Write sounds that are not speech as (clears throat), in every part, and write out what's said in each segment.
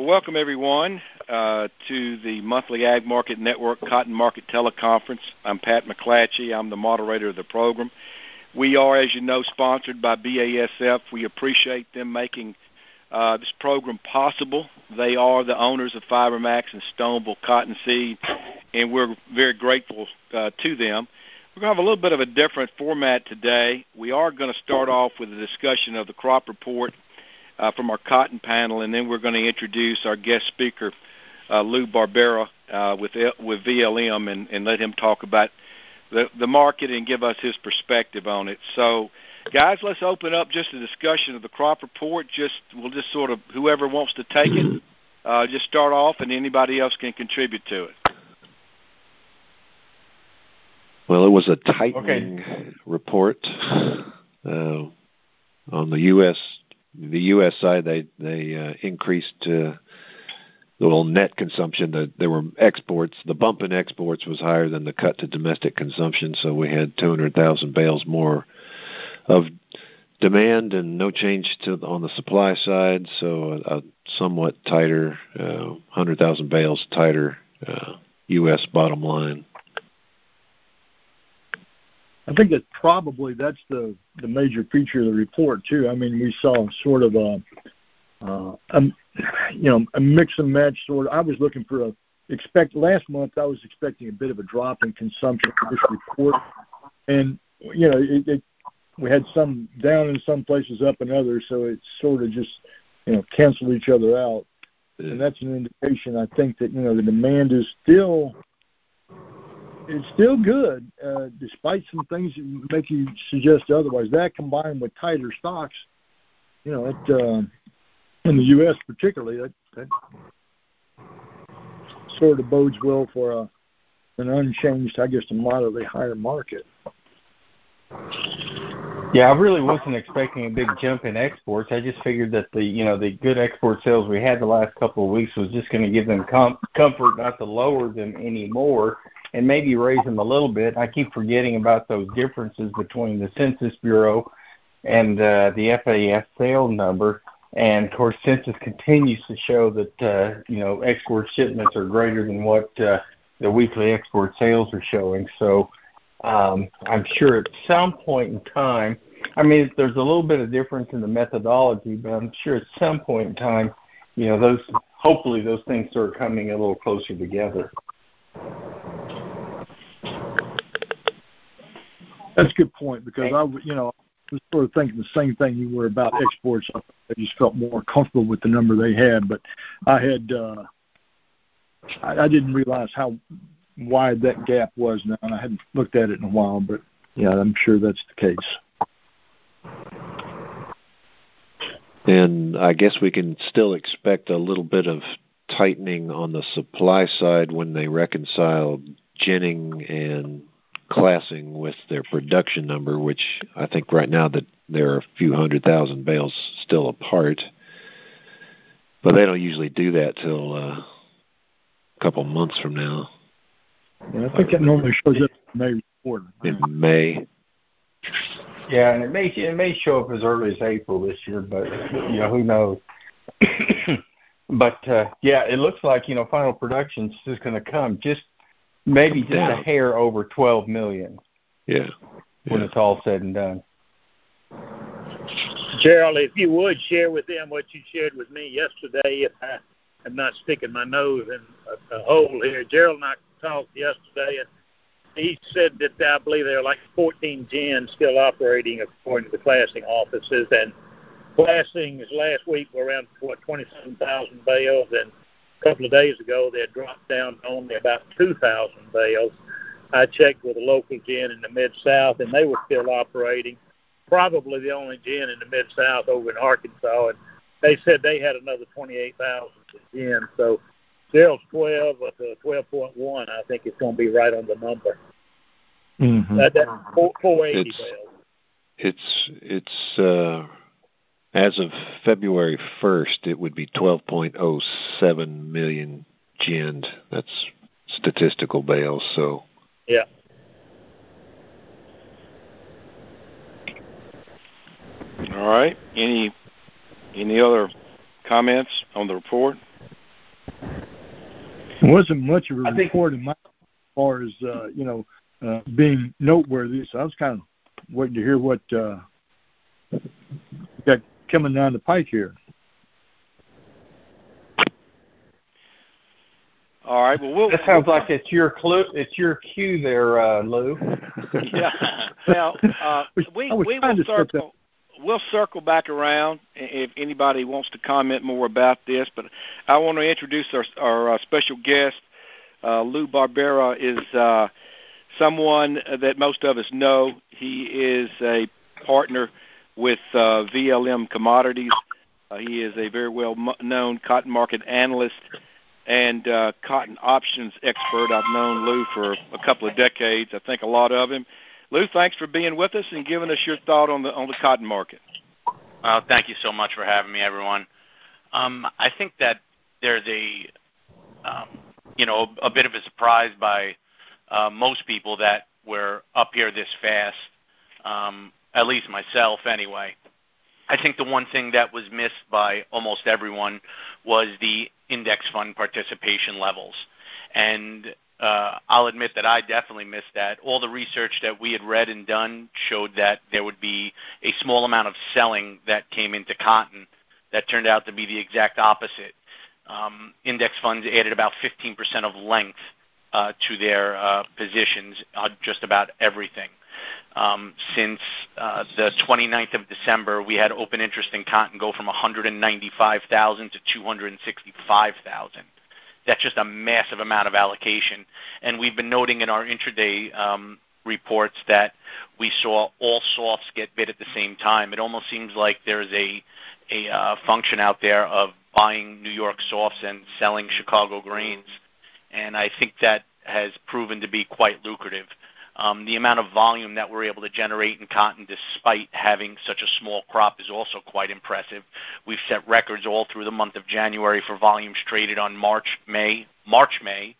Well, welcome everyone uh, to the monthly Ag Market Network Cotton Market Teleconference. I'm Pat McClatchy. I'm the moderator of the program. We are, as you know, sponsored by BASF. We appreciate them making uh, this program possible. They are the owners of FiberMax and Stoneville Cottonseed, and we're very grateful uh, to them. We're going to have a little bit of a different format today. We are going to start off with a discussion of the crop report uh, from our cotton panel, and then we're going to introduce our guest speaker, uh, Lou Barbera, uh, with with VLM, and, and let him talk about the the market and give us his perspective on it. So, guys, let's open up just a discussion of the crop report. Just we'll just sort of whoever wants to take it, uh, just start off, and anybody else can contribute to it. Well, it was a tightening okay. report uh, on the U.S. The U.S. side. They they uh, increased uh, the little net consumption. The, there were exports. The bump in exports was higher than the cut to domestic consumption, so we had 200,000 bales more of demand and no change to on the supply side. So a, a somewhat tighter, uh, 100,000 bales tighter uh, U.S. bottom line. I think that probably that's the the major feature of the report too. I mean, we saw sort of a, uh, a you know a mix and match sort. of I was looking for a expect last month. I was expecting a bit of a drop in consumption for this report, and you know it, it we had some down in some places, up in others, so it sort of just you know canceled each other out, and that's an indication. I think that you know the demand is still it's still good, uh, despite some things that make you suggest otherwise. That combined with tighter stocks, you know, it uh, in the U.S. particularly, that, that sort of bodes well for a, an unchanged, I guess, a moderately higher market. Yeah, I really wasn't expecting a big jump in exports. I just figured that the you know the good export sales we had the last couple of weeks was just going to give them com- comfort not to lower them anymore and maybe raise them a little bit. I keep forgetting about those differences between the Census Bureau and uh, the FAS sales number. And of course, census continues to show that uh, you know export shipments are greater than what uh, the weekly export sales are showing. So um, I'm sure at some point in time, I mean, there's a little bit of difference in the methodology, but I'm sure at some point in time, you know, those hopefully those things start coming a little closer together. That's a good point because I, you know, I was sort of thinking the same thing you were about exports. I just felt more comfortable with the number they had, but I had, uh, I, I didn't realize how wide that gap was now, and I hadn't looked at it in a while. But yeah, I'm sure that's the case. And I guess we can still expect a little bit of tightening on the supply side when they reconcile ginning and classing with their production number, which I think right now that there are a few hundred thousand bales still apart. But they don't usually do that till uh, a couple months from now. Yeah, I think it normally shows up in May report. In May. Yeah, and it may it may show up as early as April this year, but you know who knows. (coughs) but uh, yeah, it looks like you know final production's just going to come just maybe just a hair over 12 million. Yeah. When yeah. it's all said and done. Gerald, if you would share with them what you shared with me yesterday, if I am not sticking my nose in a, a hole here. Gerald and I talked yesterday, and he said that I believe there are like 14 gins still operating according to the classing offices, and classings last week were around what 27,000 bales, and a couple of days ago, they had dropped down to only about 2,000 bales. I checked with a local gin in the Mid South, and they were still operating. Probably the only gin in the Mid South over in Arkansas, and they said they had another 28,000 gin. So Gerald's 12 with a 12.1. I think it's going to be right on the number. Mm-hmm. That, that's 480 it's, bales. It's it's uh, as of February 1st, it would be 12.07 million ginned. That's statistical bales. So yeah. All right. Any any other comments on the report? It wasn't much of a report in my as far as uh, you know uh, being noteworthy. So I was kind of waiting to hear what uh, got coming down the pike here. All right. Well, we'll that sounds like it's your clue. It's your cue there, uh, Lou. (laughs) yeah. Well, uh, we we will circle. We'll circle back around if anybody wants to comment more about this. But I want to introduce our, our uh, special guest. Uh, Lou Barbera is uh, someone that most of us know. He is a partner with uh, VLM Commodities. Uh, he is a very well known cotton market analyst and uh, cotton options expert. I've known Lou for a couple of decades. I think a lot of him. Lou, thanks for being with us and giving us your thought on the on the cotton market. Well, thank you so much for having me, everyone. Um, I think that there's a um, you know a bit of a surprise by uh, most people that we're up here this fast. Um, at least myself, anyway. I think the one thing that was missed by almost everyone was the index fund participation levels. And uh, I'll admit that I definitely missed that. All the research that we had read and done showed that there would be a small amount of selling that came into cotton that turned out to be the exact opposite. Um, index funds added about 15% of length uh, to their uh, positions on just about everything. Um, since uh, the 29th of December, we had open interest in cotton go from 195,000 to 265,000. That's just a massive amount of allocation. And we've been noting in our intraday um, reports that we saw all softs get bid at the same time. It almost seems like there's a a uh, function out there of buying New York softs and selling Chicago grains, and I think that has proven to be quite lucrative. Um, the amount of volume that we're able to generate in cotton despite having such a small crop is also quite impressive. We've set records all through the month of January for volumes traded on March, May, March, May,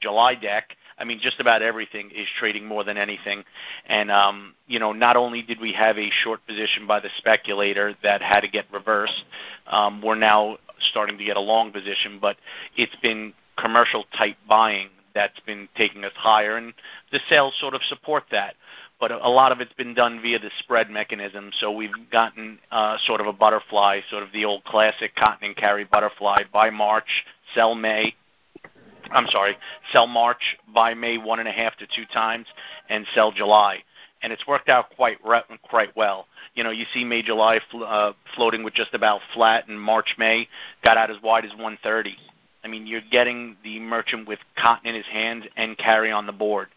July deck. I mean, just about everything is trading more than anything. And, um, you know, not only did we have a short position by the speculator that had to get reversed, um, we're now starting to get a long position, but it's been commercial type buying that's been taking us higher, and the sales sort of support that. But a lot of it's been done via the spread mechanism, so we've gotten uh, sort of a butterfly, sort of the old classic cotton and carry butterfly. Buy March, sell May. I'm sorry, sell March, buy May one and a half to two times, and sell July and it's worked out quite quite well. You know, you see May July fl- uh, floating with just about flat, and March May got out as wide as 130. I mean, you're getting the merchant with cotton in his hands and carry on the board.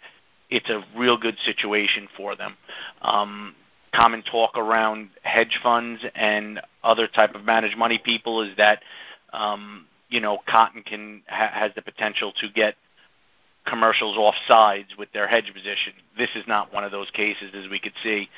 It's a real good situation for them. Um, common talk around hedge funds and other type of managed money people is that um, you know cotton can ha- has the potential to get commercials off sides with their hedge position. This is not one of those cases, as we could see.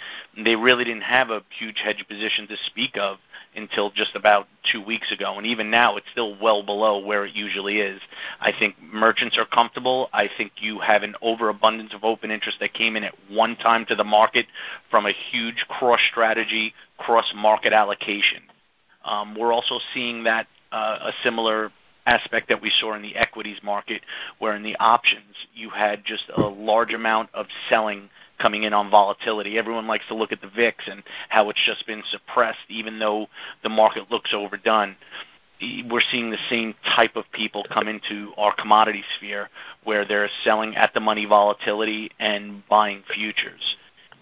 They really didn't have a huge hedge position to speak of until just about two weeks ago, and even now it's still well below where it usually is. I think merchants are comfortable. I think you have an overabundance of open interest that came in at one time to the market from a huge cross strategy, cross market allocation. Um, we're also seeing that uh, a similar aspect that we saw in the equities market, where in the options you had just a large amount of selling coming in on volatility. Everyone likes to look at the VIX and how it's just been suppressed, even though the market looks overdone. We're seeing the same type of people come into our commodity sphere where they're selling at the money volatility and buying futures.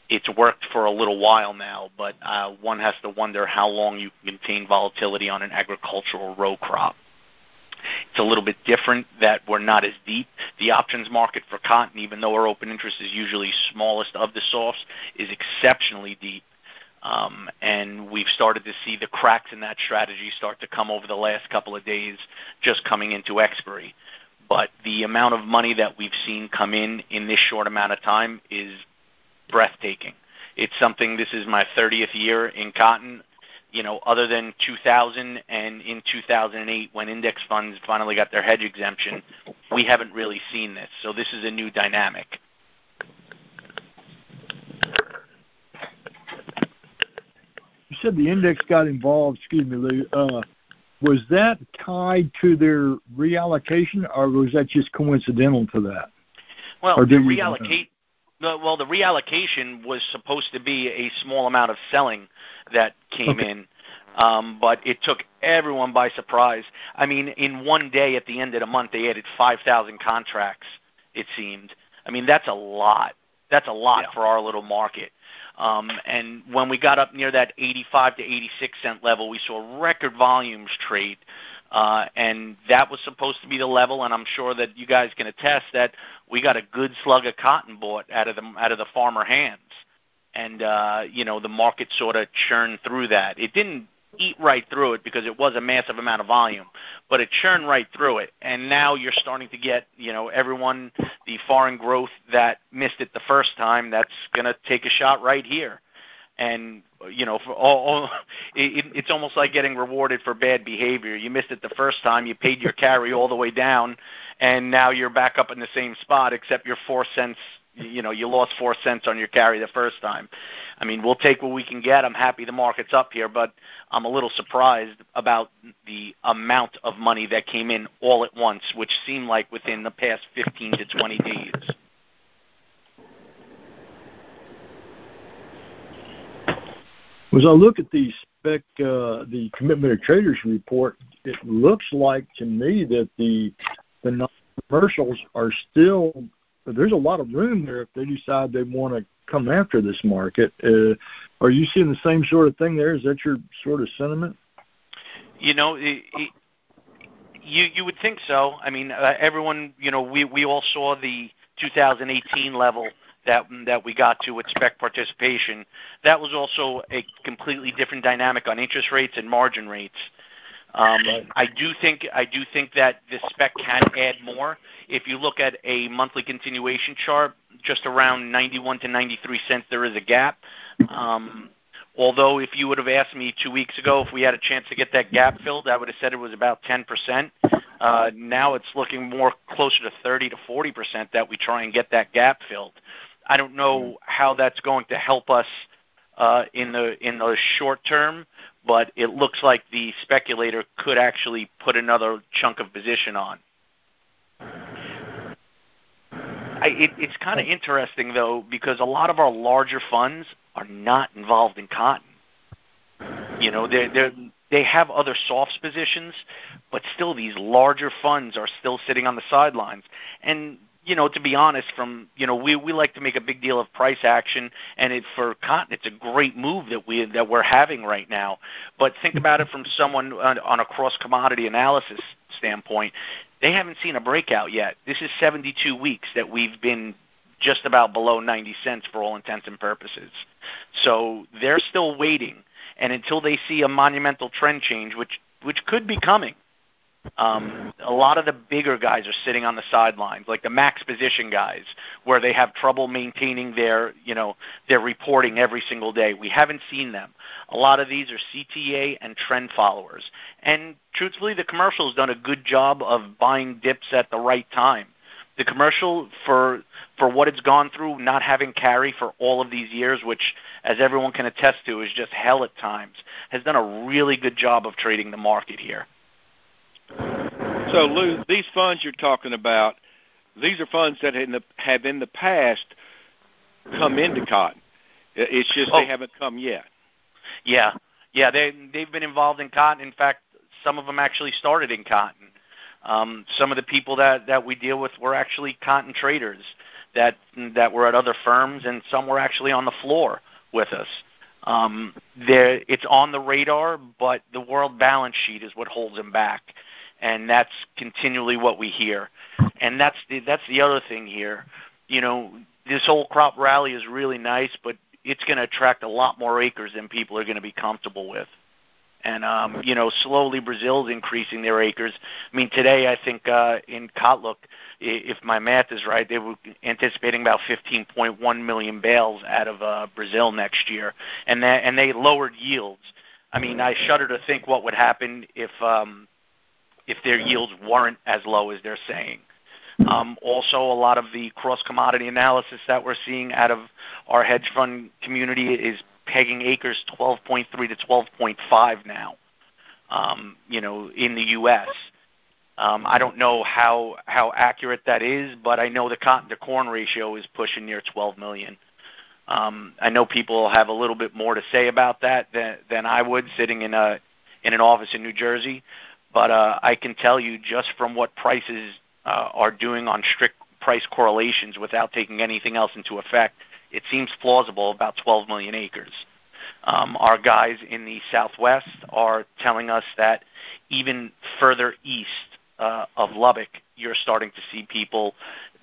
It's worked for a little while now, but uh, one has to wonder how long you can contain volatility on an agricultural row crop. It's a little bit different that we're not as deep. The options market for cotton, even though our open interest is usually smallest of the softs, is exceptionally deep. Um, and we've started to see the cracks in that strategy start to come over the last couple of days, just coming into expiry. But the amount of money that we've seen come in in this short amount of time is breathtaking. It's something. This is my 30th year in cotton you know, other than 2000 and in 2008 when index funds finally got their hedge exemption, we haven't really seen this. So this is a new dynamic. You said the index got involved. Excuse me, Lou. Uh, was that tied to their reallocation, or was that just coincidental to that? Well, the reallocate. Well, the reallocation was supposed to be a small amount of selling that came Okay. in, um, but it took everyone by surprise. I mean, in one day at the end of the month, they added 5,000 contracts. It seemed. I mean, that's a lot. That's a lot Yeah. for our little market. Um, and when we got up near that 85 to 86 cent level, we saw record volumes trade. Uh, and that was supposed to be the level, and I'm sure that you guys can attest that we got a good slug of cotton bought out of the out of the farmer hands, and uh, you know the market sort of churned through that. It didn't eat right through it because it was a massive amount of volume, but it churned right through it. And now you're starting to get, you know, everyone, the foreign growth that missed it the first time, that's going to take a shot right here. And you know, for all, all (laughs) it, it's almost like getting rewarded for bad behavior. You missed it the first time, you paid your carry all the way down, and now you're back up in the same spot, except you're four cents you know you lost four cents on your carry the first time. I mean, we'll take what we can get. I'm happy the market's up here, but I'm a little surprised about the amount of money that came in all at once, which seemed like within the past 15 to 20 days. As I look at the spec, uh, the commitment of traders report, it looks like to me that the the non-commercials are still there's a lot of room there if they decide they want to come after this market. Uh, are you seeing the same sort of thing there? Is that your sort of sentiment? You know, it, it, you you would think so. I mean, uh, everyone, you know, we we all saw the 2018 level that that we got to with spec participation. That was also a completely different dynamic on interest rates and margin rates. Um, I do think I do think that the spec can add more. If you look at a monthly continuation chart, just around 91 to 93 cents, there is a gap. Um, although, if you would have asked me two weeks ago if we had a chance to get that gap filled, I would have said it was about 10 percent. Uh, now it's looking more closer to 30 to 40 percent that we try and get that gap filled. I don't know how that's going to help us uh, in the in the short term, but it looks like the speculator could actually put another chunk of position on. It's kind of interesting though because a lot of our larger funds are not involved in cotton. You know, they have other softs positions, but still these larger funds are still sitting on the sidelines. And you know, to be honest, from you know, we we like to make a big deal of price action, and it for cotton, it's a great move that we that we're having right now. But think about it from someone on, on a cross commodity analysis standpoint. They haven't seen a breakout yet. This is 72 weeks that we've been just about below 90 cents for all intents and purposes. So they're still waiting, and until they see a monumental trend change, which which could be coming, um, a lot of the bigger guys are sitting on the sidelines, like the max position guys, where they have trouble maintaining their, you know, their reporting every single day. We haven't seen them. A lot of these are CTA and trend followers. And truthfully, the commercial's done a good job of buying dips at the right time. The commercial for for what it's gone through, not having carry for all of these years, which, as everyone can attest to, is just hell at times, has done a really good job of trading the market here. So, Lou, these funds you're talking about, these are funds that in the, have in the past come into cotton. It's just Oh. they haven't come yet. Yeah, yeah, they they've been involved in cotton. In fact, some of them actually started in cotton. Um, some of the people that that we deal with were actually cotton traders that that were at other firms, and some were actually on the floor with us. Um, there, it's on the radar, but the world balance sheet is what holds them back, and that's continually what we hear. And that's the that's the other thing here. You know, this whole crop rally is really nice, but it's going to attract a lot more acres than people are going to be comfortable with. And um, you know, slowly Brazil's increasing their acres. I mean, today I think uh, in Cotlook, if my math is right, they were anticipating about 15.1 million bales out of uh, Brazil next year, and that and they lowered yields. I mean, I shudder to think what would happen if um, if their yields weren't as low as they're saying. Um, also, a lot of the cross commodity analysis that we're seeing out of our hedge fund community is pegging acres 12.3 to 12.5 now. um, you know, in the U.S. Um, I don't know how how accurate that is, but I know the cotton to corn ratio is pushing near 12 million. I know people have a little bit more to say about that than, than I would sitting in a in an office in New Jersey, but uh, I can tell you just from what prices uh, are doing on strict price correlations without taking anything else into effect, it seems plausible about 12 million acres. Um, our guys in the Southwest are telling us that even further east uh, of Lubbock, you're starting to see people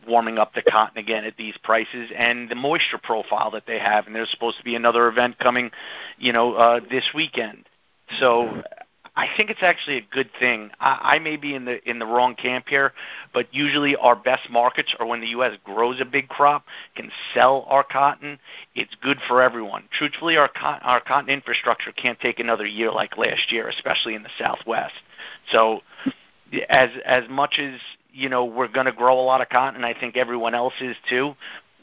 warming up the cotton again at these prices and the moisture profile that they have. And there's supposed to be another event coming, you know, this weekend. So I think it's actually a good thing. I, I may be in the in the wrong camp here, but usually our best markets are when the U.S. grows a big crop, can sell our cotton. It's good for everyone. Truthfully, our cotton, our cotton infrastructure can't take another year like last year, especially in the Southwest. So, as as much as you know, we're going to grow a lot of cotton, I think everyone else is too.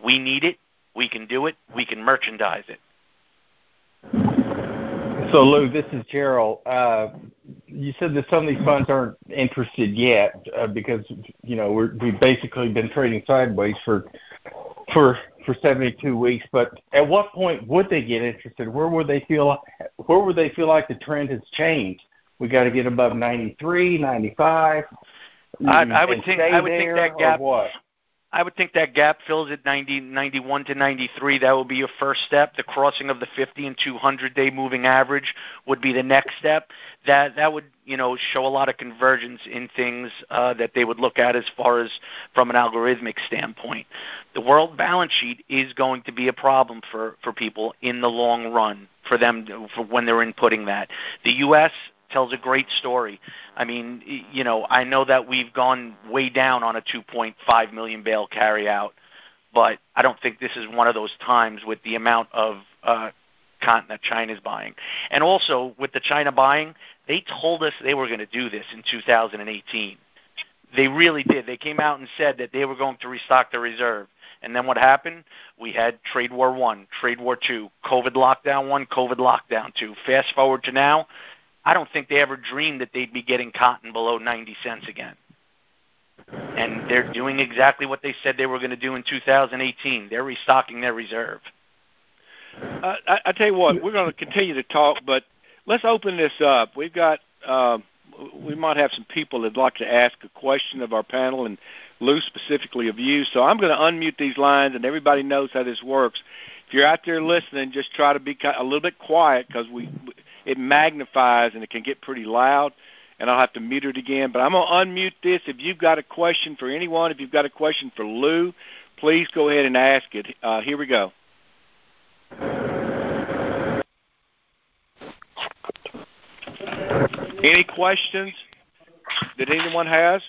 We need it. We can do it. We can merchandise it. So, Lou, this is Gerald. Uh, you said that some of these funds aren't interested yet uh, because you know we're, we've basically been trading sideways for for for 72 weeks. But at what point would they get interested? Where would they feel where would they feel like the trend has changed? We got to get above 93, 95. I, I would think I would think that gap. What? I would think that gap fills at 90, 91 to 93. That would be your first step. The crossing of the 50 and 200 day moving average would be the next step. That that would you know show a lot of convergence in things uh, that they would look at as far as from an algorithmic standpoint. The world balance sheet is going to be a problem for for people in the long run for them for when they're inputting that. The U.S tells a great story. I mean, you know, I know that we've gone way down on a 2.5 million bale carryout, but I don't think this is one of those times with the amount of uh, cotton that China's buying. And also with the China buying, they told us they were going to do this in 2018. They really did. They came out and said that they were going to restock the reserve. And then what happened? We had Trade War One, Trade War Two, COVID lockdown one, COVID lockdown two. Fast forward to now, I don't think they ever dreamed that they'd be getting cotton below 90 cents again. And they're doing exactly what they said they were going to do in 2018. They're restocking their reserve. Uh, I, I tell you what, we're going to continue to talk, but let's open this up. We've got, uh, we might have some people that'd like to ask a question of our panel, and Lou specifically of you. So I'm going to unmute these lines, and everybody knows how this works. If you're out there listening, just try to be a little bit quiet because we it magnifies and it can get pretty loud and I'll have to mute it again. But I'm going to unmute this. If you've got a question for anyone, if you've got a question for Lou, please go ahead and ask it. Uh, here we go. Any questions that anyone has?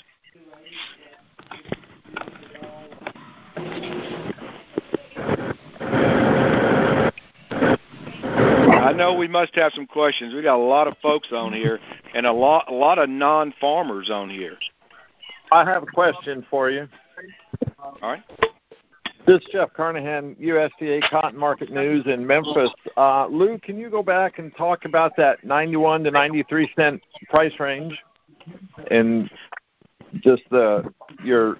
I know we must have some questions. We got a lot of folks on here, and a lot a lot of non-farmers on here. I have a question for you. All right. This is Jeff Carnahan, USDA Cotton Market News in Memphis. Uh, Lou, can you go back and talk about that 91 to 93 cent price range, and just the your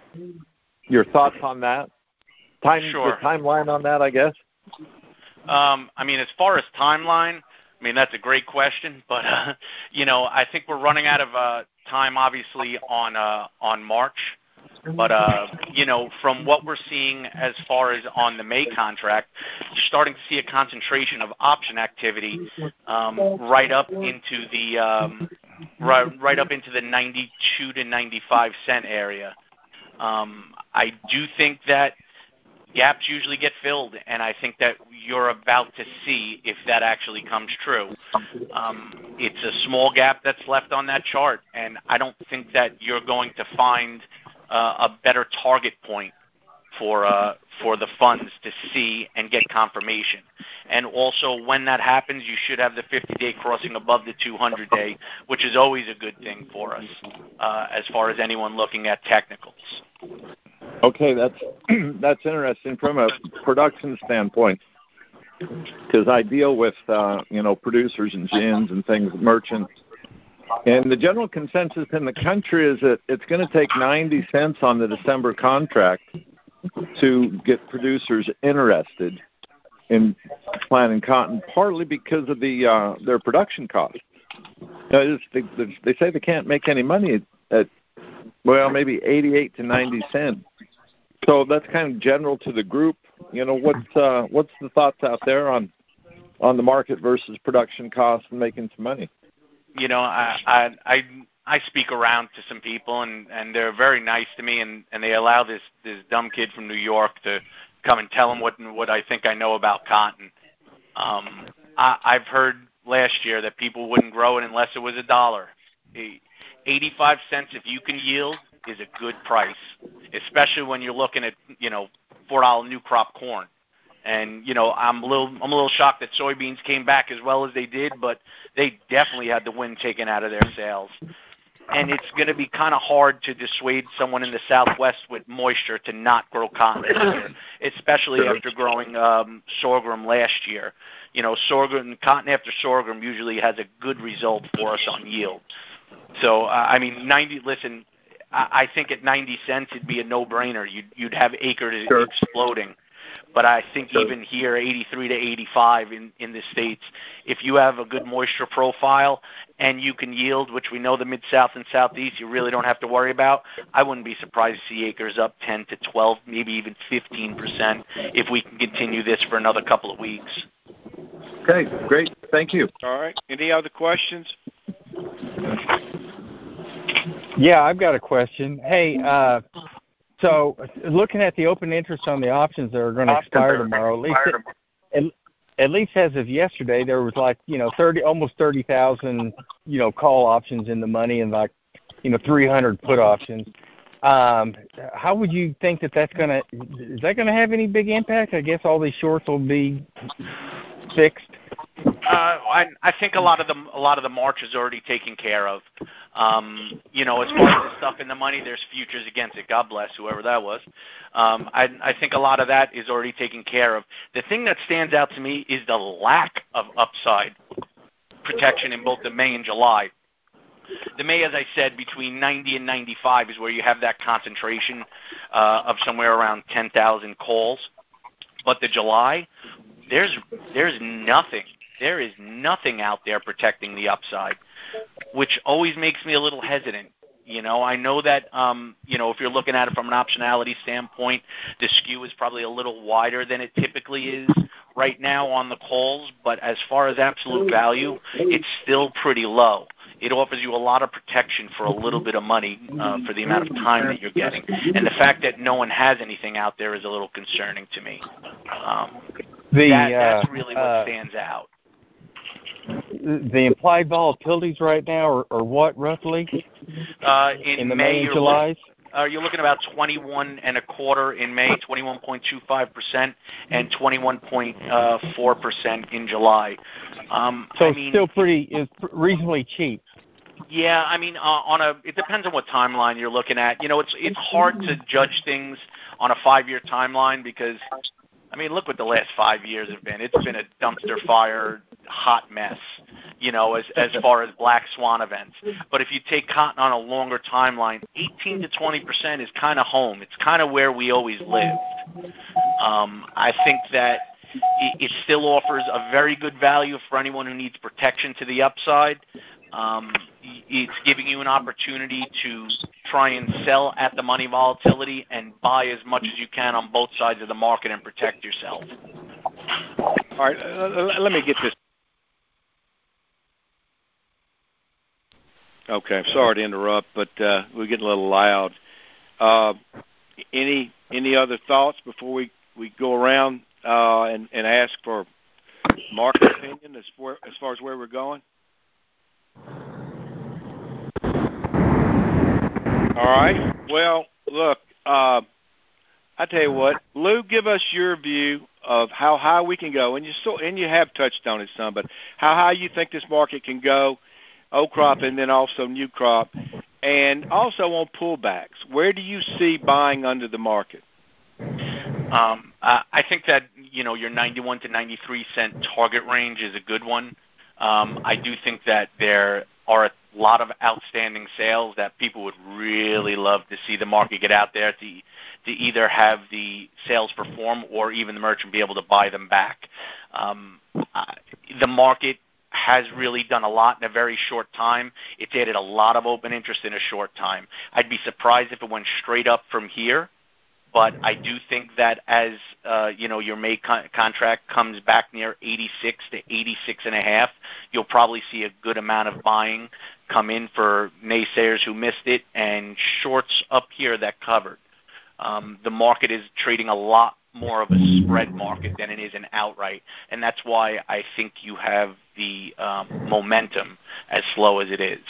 your thoughts on that? Time sure. the timeline on that, I guess. Um, I mean, as far as timeline, I mean that's a great question, (laughs) but uh, you know, I think we're running out of uh, time, obviously, on uh, on March. But uh, you know, from what we're seeing as far as on the May contract, you're starting to see a concentration of option activity um, right up into the um, right right up into the 92 to 95 cent area. Um, I do think that gaps usually get filled, and I think that you're about to see if that actually comes true. Um, it's a small gap that's left on that chart, and I don't think that you're going to find uh, a better target point for uh, for the funds to see and get confirmation. And also, when that happens, you should have the 50-day crossing above the 200-day, which is always a good thing for us uh, as far as anyone looking at technicals. Okay, that's (clears throat) that's interesting from a production standpoint because I deal with uh, you know producers and gins and things, merchants, And the general consensus in the country is that it's going to take 90 cents on the December contract to get producers interested in planting cotton, partly because of the uh, their production costs. You they, they say they can't make any money at well maybe 88 to 90 cents. So that's kind of general to the group. You know, what's uh, what's the thoughts out there on on the market versus production costs and making some money? You know, I I I, I speak around to some people and and they're very nice to me and and they allow this this dumb kid from New York to come and tell them what what I think I know about cotton. Um, I, I've heard last year that people wouldn't grow it unless it was a dollar. 85 cents if you can yield is a good price, especially when you're looking at you know four dollar new crop corn. And you know I'm a little I'm a little shocked that soybeans came back as well as they did, but they definitely had the wind taken out of their sails and it's going to be kind of hard to dissuade someone in the Southwest with moisture to not grow cotton this year, especially after growing um, sorghum last year. You know, sorghum, cotton after sorghum usually has a good result for us on yield. So, uh, I mean, 90. Listen, I, I think at 90 cents it'd be a no-brainer. You'd you'd have acres sure. exploding. But I think even here, 83 to 85 in in the states, if you have a good moisture profile and you can yield, which we know the mid south and southeast, you really don't have to worry about. I wouldn't be surprised to see acres up 10 to 12, maybe even 15 percent if we can continue this for another couple of weeks. Okay, great. Thank you. All right. Any other questions? Yeah, I've got a question. Hey, uh, so, looking at the open interest on the options that are going to expire tomorrow, at least at, at least as of yesterday, there was like you know thirty, almost thirty thousand, you know, call options in the money and like you know three hundred put options. Um, how would you think that that's going to is that going to have any big impact? I guess all these shorts will be fixed. Uh, I, I think a lot of the a lot of the March is already taken care of. Um, you know, as far as the stuff in the money, there's futures against it. God bless whoever that was. Um, I, I think a lot of that is already taken care of. The thing that stands out to me is the lack of upside protection in both the May and July. The May, as I said, between 90 and 95 is where you have that concentration uh, of somewhere around 10,000 calls. But the July, there's there's nothing there is nothing out there protecting the upside, which always makes me a little hesitant. You know, I know that um, you know if you're looking at it from an optionality standpoint, the skew is probably a little wider than it typically is right now on the calls, but as far as absolute value, it's still pretty low. It offers you a lot of protection for a little bit of money uh, for the amount of time that you're getting, and the fact that no one has anything out there is a little concerning to me. Um, the, that, that's uh, really what uh, stands out the implied volatilities right now are, are what roughly? Uh, in, in the May, May and July. Uh, you're looking about 21 and a quarter in May, 21.25 percent, and 21.4 percent in July. Um, so I it's mean, still pretty, it's reasonably cheap. Yeah, I mean, uh, on a it depends on what timeline you're looking at. You know, it's it's hard to judge things on a five-year timeline because I mean, look what the last five years have been. It's been a dumpster fire, hot mess, you know, as as (laughs) far as black swan events. But if you take cotton on a longer timeline, 18 to 20 percent is kind of home. It's kind of where we always lived. Um, I think that it, it still offers a very good value for anyone who needs protection to the upside. Um, it's giving you an opportunity to try and sell at the money volatility and buy as much as you can on both sides of the market and protect yourself. All right, uh, let me get this. Okay, sorry to interrupt, but uh, we're getting a little loud. Uh, any any other thoughts before we, we go around uh, and, and ask for market opinion as far, as far as where we're going? All right. Well, look, uh, I tell you what, Lou, give us your view of how high we can go, and you still and you have touched on it some, but how high you think this market can go, old crop, and then also new crop, and also on pullbacks. Where do you see buying under the market? Um, I think that you know your 91 to 93 cent target range is a good one. Um, I do think that there are a lot of outstanding sales that people would really love to see the market get out there to to either have the sales perform or even the merchant be able to buy them back. Um, uh, the market has really done a lot in a very short time. It's added a lot of open interest in a short time. I'd be surprised if it went straight up from here but I do think that as uh, you know your May con- contract comes back near 86 to 86 and a half, you'll probably see a good amount of buying come in for naysayers who missed it and shorts up here that covered. Um, the market is trading a lot more of a spread market than it is an outright, and that's why I think you have the um, momentum as slow as it is.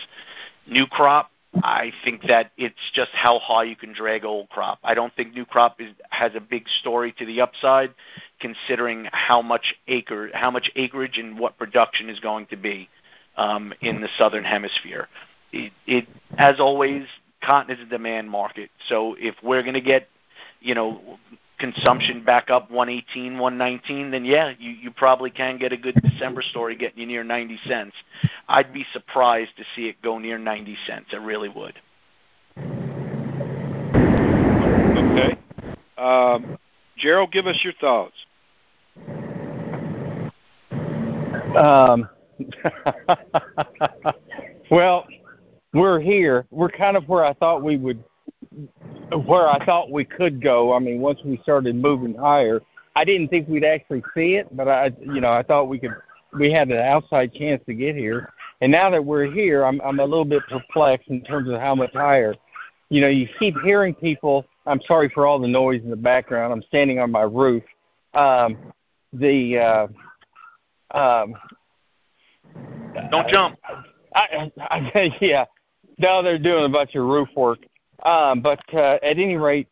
New crop, I think that it's just how high you can drag old crop. I don't think new crop is, has a big story to the upside, considering how much acre, how much acreage and what production is going to be um, in the southern hemisphere. It, it, as always, cotton is a demand market. So if we're going to get, you know, consumption back up 118, 119, then yeah, you, you probably can get a good December story getting you near 90 cents. I'd be surprised to see it go near 90 cents. I really would. Okay. Um, Gerald, give us your thoughts. Um, (laughs) well, we're here. We're kind of where I thought we would where I thought we could go. I mean, once we started moving higher, I didn't think we'd actually see it, but I, you know, I thought we could. We had an outside chance to get here, and now that we're here, I'm I'm a little bit perplexed in terms of how much higher. You know, you keep hearing people. I'm sorry for all the noise in the background. I'm standing on my roof. Um, the uh, um, don't jump. I, I, I, (laughs) yeah, now they're doing a bunch of roof work. Um, but uh, at any rate,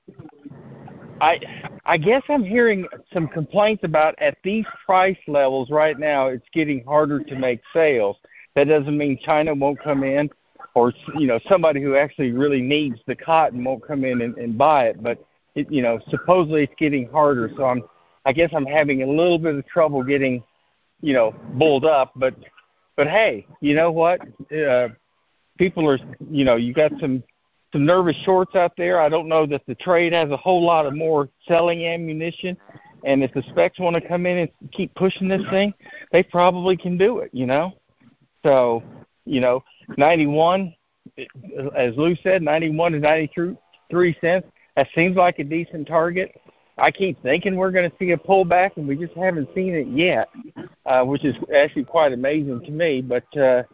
I I guess I'm hearing some complaints about at these price levels right now. It's getting harder to make sales. That doesn't mean China won't come in, or you know somebody who actually really needs the cotton won't come in and, and buy it. But it, you know supposedly it's getting harder. So I'm I guess I'm having a little bit of trouble getting you know bulled up. But but hey, you know what? Uh, people are you know you got some some nervous shorts out there. I don't know that the trade has a whole lot of more selling ammunition. And if the specs want to come in and keep pushing this thing, they probably can do it, you know? So, you know, 91, as Lou said, 91 to 93 cents. That seems like a decent target. I keep thinking we're going to see a pullback, and we just haven't seen it yet, uh, which is actually quite amazing to me. But uh,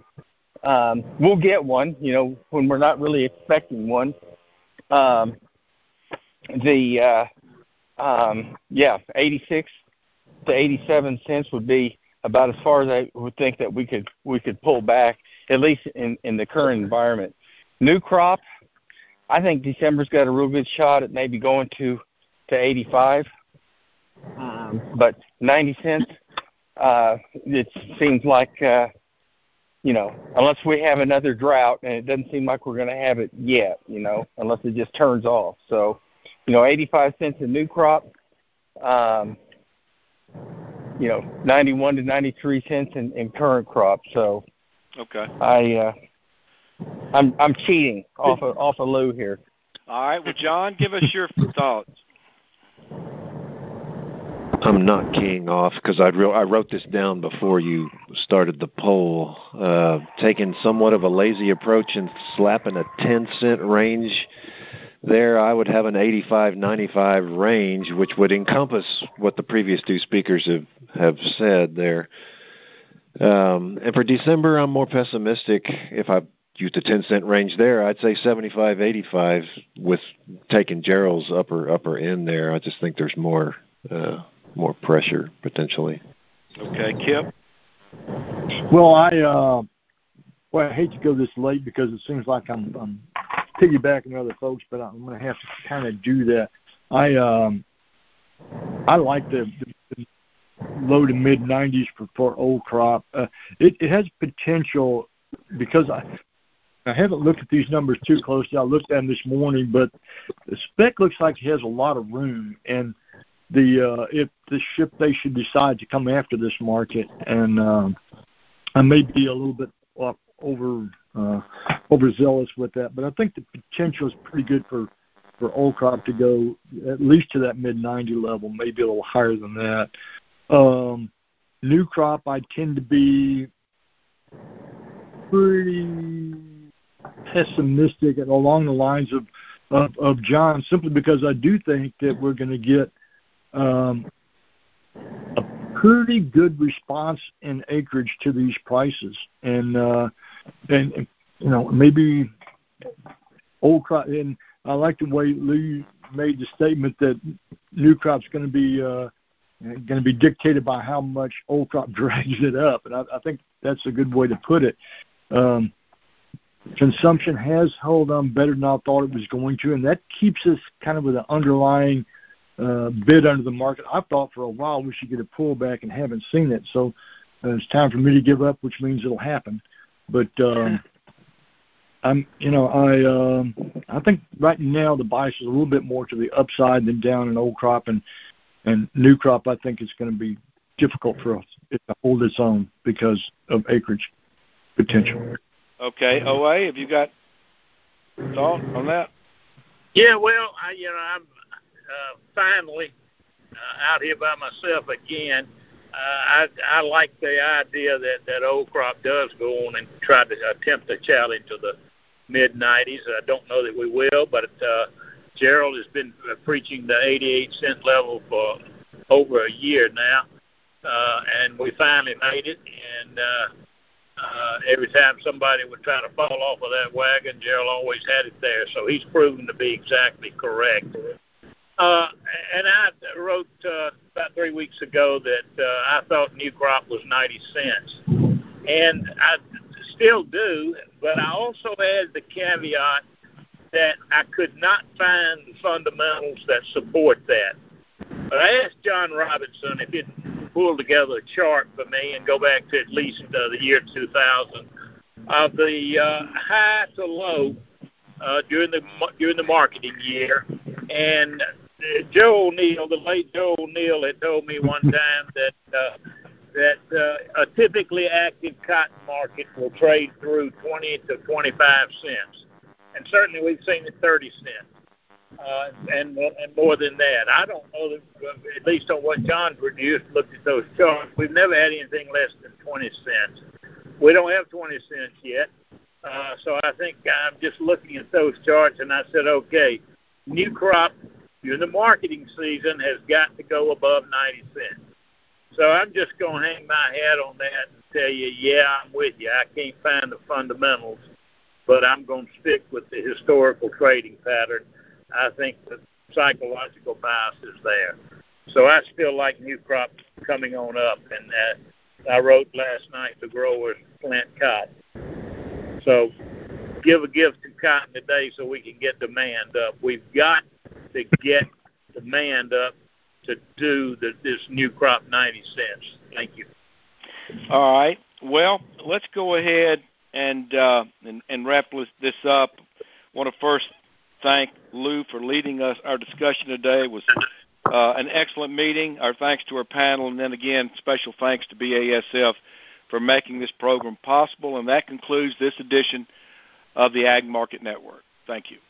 um, we'll get one, you know, when we're not really expecting one. Um, the uh, um, yeah, 86 to 87 cents would be about as far as I would think that we could we could pull back, at least in in the current environment. New crop, I think December's got a real good shot at maybe going to to 85, um, but 90 cents. Uh, it seems like uh, you know, unless we have another drought, and it doesn't seem like we're going to have it yet, you know, unless it just turns off. So, you know, 85 cents a new crop, um, you know, 91 to 93 cents in, in current crop. So, okay, I, uh, I'm I'm cheating off of off of Lou here. All right, well, John, give us your thoughts. I'm not keying off because I I wrote this down before you started the poll. Uh, taking somewhat of a lazy approach and slapping a 10 cent range there, I would have an 85-95 range, which would encompass what the previous two speakers have have said there. Um, and for December, I'm more pessimistic. If I used a 10 cent range there, I'd say 75-85 with taking Gerald's upper upper end there. I just think there's more. Uh, more pressure potentially. Okay, Kip. Well, I uh, well, I hate to go this late because it seems like I'm, I'm piggybacking other folks, but I'm going to have to kind of do that. I um, I like the, the low to mid 90s for, for old crop. Uh, it, it has potential because I I haven't looked at these numbers too closely. I looked at them this morning, but the spec looks like it has a lot of room and the uh, if the ship they should decide to come after this market, and uh, I may be a little bit off, over uh, overzealous with that. But I think the potential is pretty good for for old crop to go at least to that mid 90 level, maybe a little higher than that. Um, new crop, I tend to be pretty pessimistic and along the lines of, of, of John, simply because I do think that we're going to get um, a pretty good response in acreage to these prices, and uh, and, you know maybe old crop. And I like the way Lou made the statement that new crop's going to be uh, going to be dictated by how much old crop (laughs) drags it up, and I, I think that's a good way to put it. Um, consumption has held on better than I thought it was going to, and that keeps us kind of with an underlying uh, bid under the market. I thought for a while we should get a pullback and haven't seen it. So uh, it's time for me to give up, which means it'll happen. But um, (laughs) I'm, you know, I um, I think right now the bias is a little bit more to the upside than down in old crop and and new crop. I think it's going to be difficult for us to hold its own because of acreage potential. Okay, OA, have you got thought on that? Yeah, well, I, you know, I'm uh, finally uh, out here by myself again. Uh, I I like the idea that that old crop does go on and try to attempt a challenge to the mid 90s. I don't know that we will, but uh, Gerald has been preaching the 88 cent level for over a year now, uh, and we finally made it. And uh, uh, every time somebody would try to fall off of that wagon, Gerald always had it there. So he's proven to be exactly correct. Uh, and I wrote uh, about three weeks ago that uh, I thought new crop was 90 cents. And I still do, but I also had the caveat that I could not find the fundamentals that support that. But I asked John Robinson if he'd pull together a chart for me and go back to at least uh, the year 2000 of the uh, high to low uh, during the during the marketing year, and Joe O'Neill, the late Joe O'Neill, had told me one (laughs) time that uh, that uh, a typically active cotton market will trade through 20 to 25 cents, and certainly we've seen it 30 cents uh, and and more than that. I don't know that, at least on what John produced, looked at those charts. We've never had anything less than 20 cents. We don't have 20 cents yet. Uh, so I think I'm just looking at those charts, and I said, okay, new crop during the marketing season has got to go above 90 cents. So I'm just going to hang my hat on that and tell you, yeah, I'm with you. I can't find the fundamentals, but I'm going to stick with the historical trading pattern I think the psychological bias is there. So I still like new crop coming on up, and uh, I wrote last night to growers plant cotton. So give a gift to cotton today so we can get demand up. We've got to get demand up to do the, this new crop 90 cents. Thank you. All right. Well, let's go ahead and uh, and, and wrap this up. Want to first thank Lou for leading us our discussion today. It was uh, an excellent meeting. Our thanks to our panel, and then again, special thanks to BASF for making this program possible. And that concludes this edition of the Ag Market Network. Thank you.